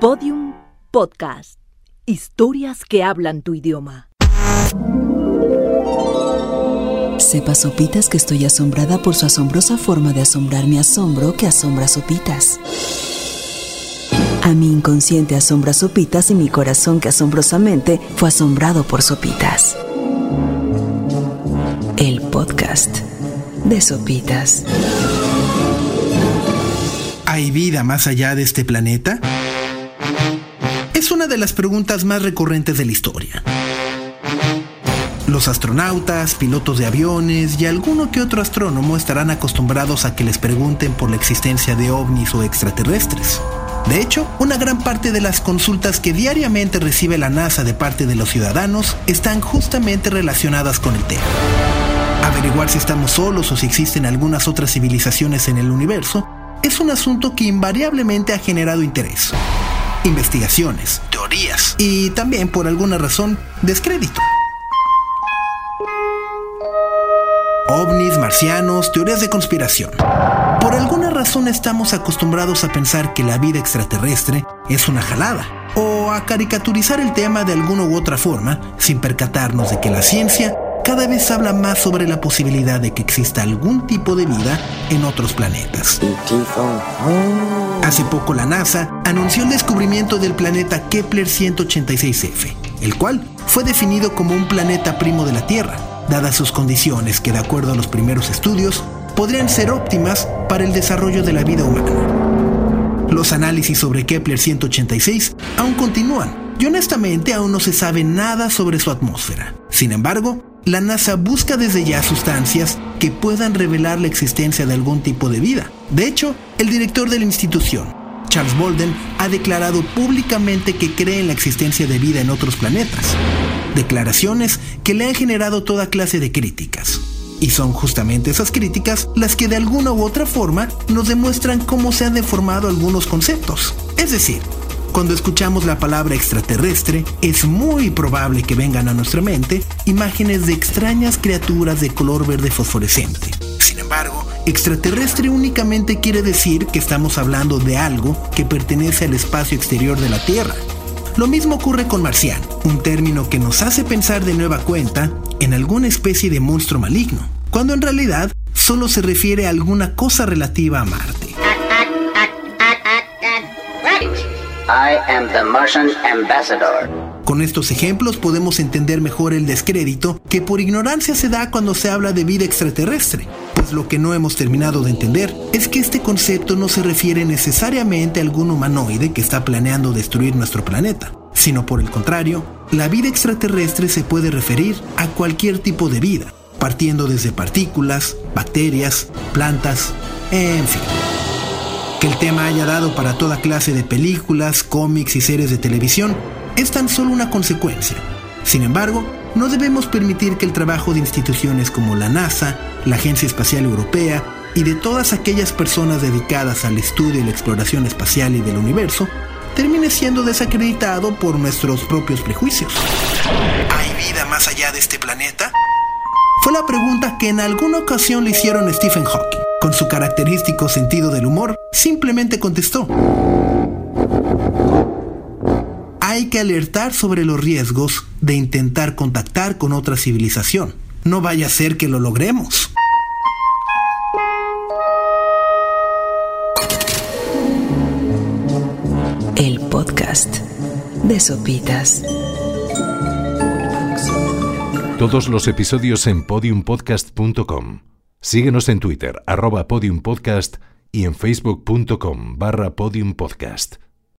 Podium Podcast. Historias que hablan tu idioma. Sepa Sopitas que estoy asombrada por su asombrosa forma de asombrar mi asombro que asombra Sopitas. A mi inconsciente asombra Sopitas y mi corazón que asombrosamente fue asombrado por Sopitas. El podcast de Sopitas. ¿Hay vida más allá de este planeta? Una de las preguntas más recurrentes de la historia. Los astronautas, pilotos de aviones y alguno que otro astrónomo estarán acostumbrados a que les pregunten por la existencia de ovnis o extraterrestres. De hecho, una gran parte de las consultas que diariamente recibe la NASA de parte de los ciudadanos están justamente relacionadas con el tema. Averiguar si estamos solos o si existen algunas otras civilizaciones en el universo es un asunto que invariablemente ha generado interés, investigaciones, teorías y también por alguna razón descrédito. ovnis, marcianos, teorías de conspiración. Por alguna razón estamos acostumbrados a pensar que la vida extraterrestre es una jalada, o a caricaturizar el tema de alguna u otra forma, sin percatarnos de que la ciencia cada vez habla más sobre la posibilidad de que exista algún tipo de vida en otros planetas. Hace poco la NASA anunció el descubrimiento del planeta Kepler 186f, el cual fue definido como un planeta primo de la Tierra, dadas sus condiciones que de acuerdo a los primeros estudios podrían ser óptimas para el desarrollo de la vida humana. Los análisis sobre Kepler 186 aún continúan y honestamente aún no se sabe nada sobre su atmósfera. Sin embargo, la NASA busca desde ya sustancias que puedan revelar la existencia de algún tipo de vida. De hecho, el director de la institución, Charles Bolden, ha declarado públicamente que cree en la existencia de vida en otros planetas. Declaraciones que le han generado toda clase de críticas. Y son justamente esas críticas las que de alguna u otra forma nos demuestran cómo se han deformado algunos conceptos. Es decir, cuando escuchamos la palabra extraterrestre, es muy probable que vengan a nuestra mente imágenes de extrañas criaturas de color verde fosforescente. Sin embargo, extraterrestre únicamente quiere decir que estamos hablando de algo que pertenece al espacio exterior de la Tierra. Lo mismo ocurre con marciano, un término que nos hace pensar de nueva cuenta en alguna especie de monstruo maligno, cuando en realidad solo se refiere a alguna cosa relativa a Marte. I am the Martian ambassador. Con estos ejemplos podemos entender mejor el descrédito que por ignorancia se da cuando se habla de vida extraterrestre, pues lo que no hemos terminado de entender es que este concepto no se refiere necesariamente a algún humanoide que está planeando destruir nuestro planeta, sino por el contrario, la vida extraterrestre se puede referir a cualquier tipo de vida, partiendo desde partículas, bacterias, plantas, en fin. Que el tema haya dado para toda clase de películas, cómics y series de televisión es tan solo una consecuencia. Sin embargo, no debemos permitir que el trabajo de instituciones como la NASA, la Agencia Espacial Europea y de todas aquellas personas dedicadas al estudio y la exploración espacial y del universo termine siendo desacreditado por nuestros propios prejuicios. ¿Hay vida más allá de este planeta? Fue la pregunta que en alguna ocasión le hicieron Stephen Hawking. Con su característico sentido del humor, simplemente contestó. Hay que alertar sobre los riesgos de intentar contactar con otra civilización. No vaya a ser que lo logremos. El podcast de Sopitas. Todos los episodios en podiumpodcast.com. Síguenos en Twitter, arroba podiumpodcast y en facebook.com barra podiumpodcast.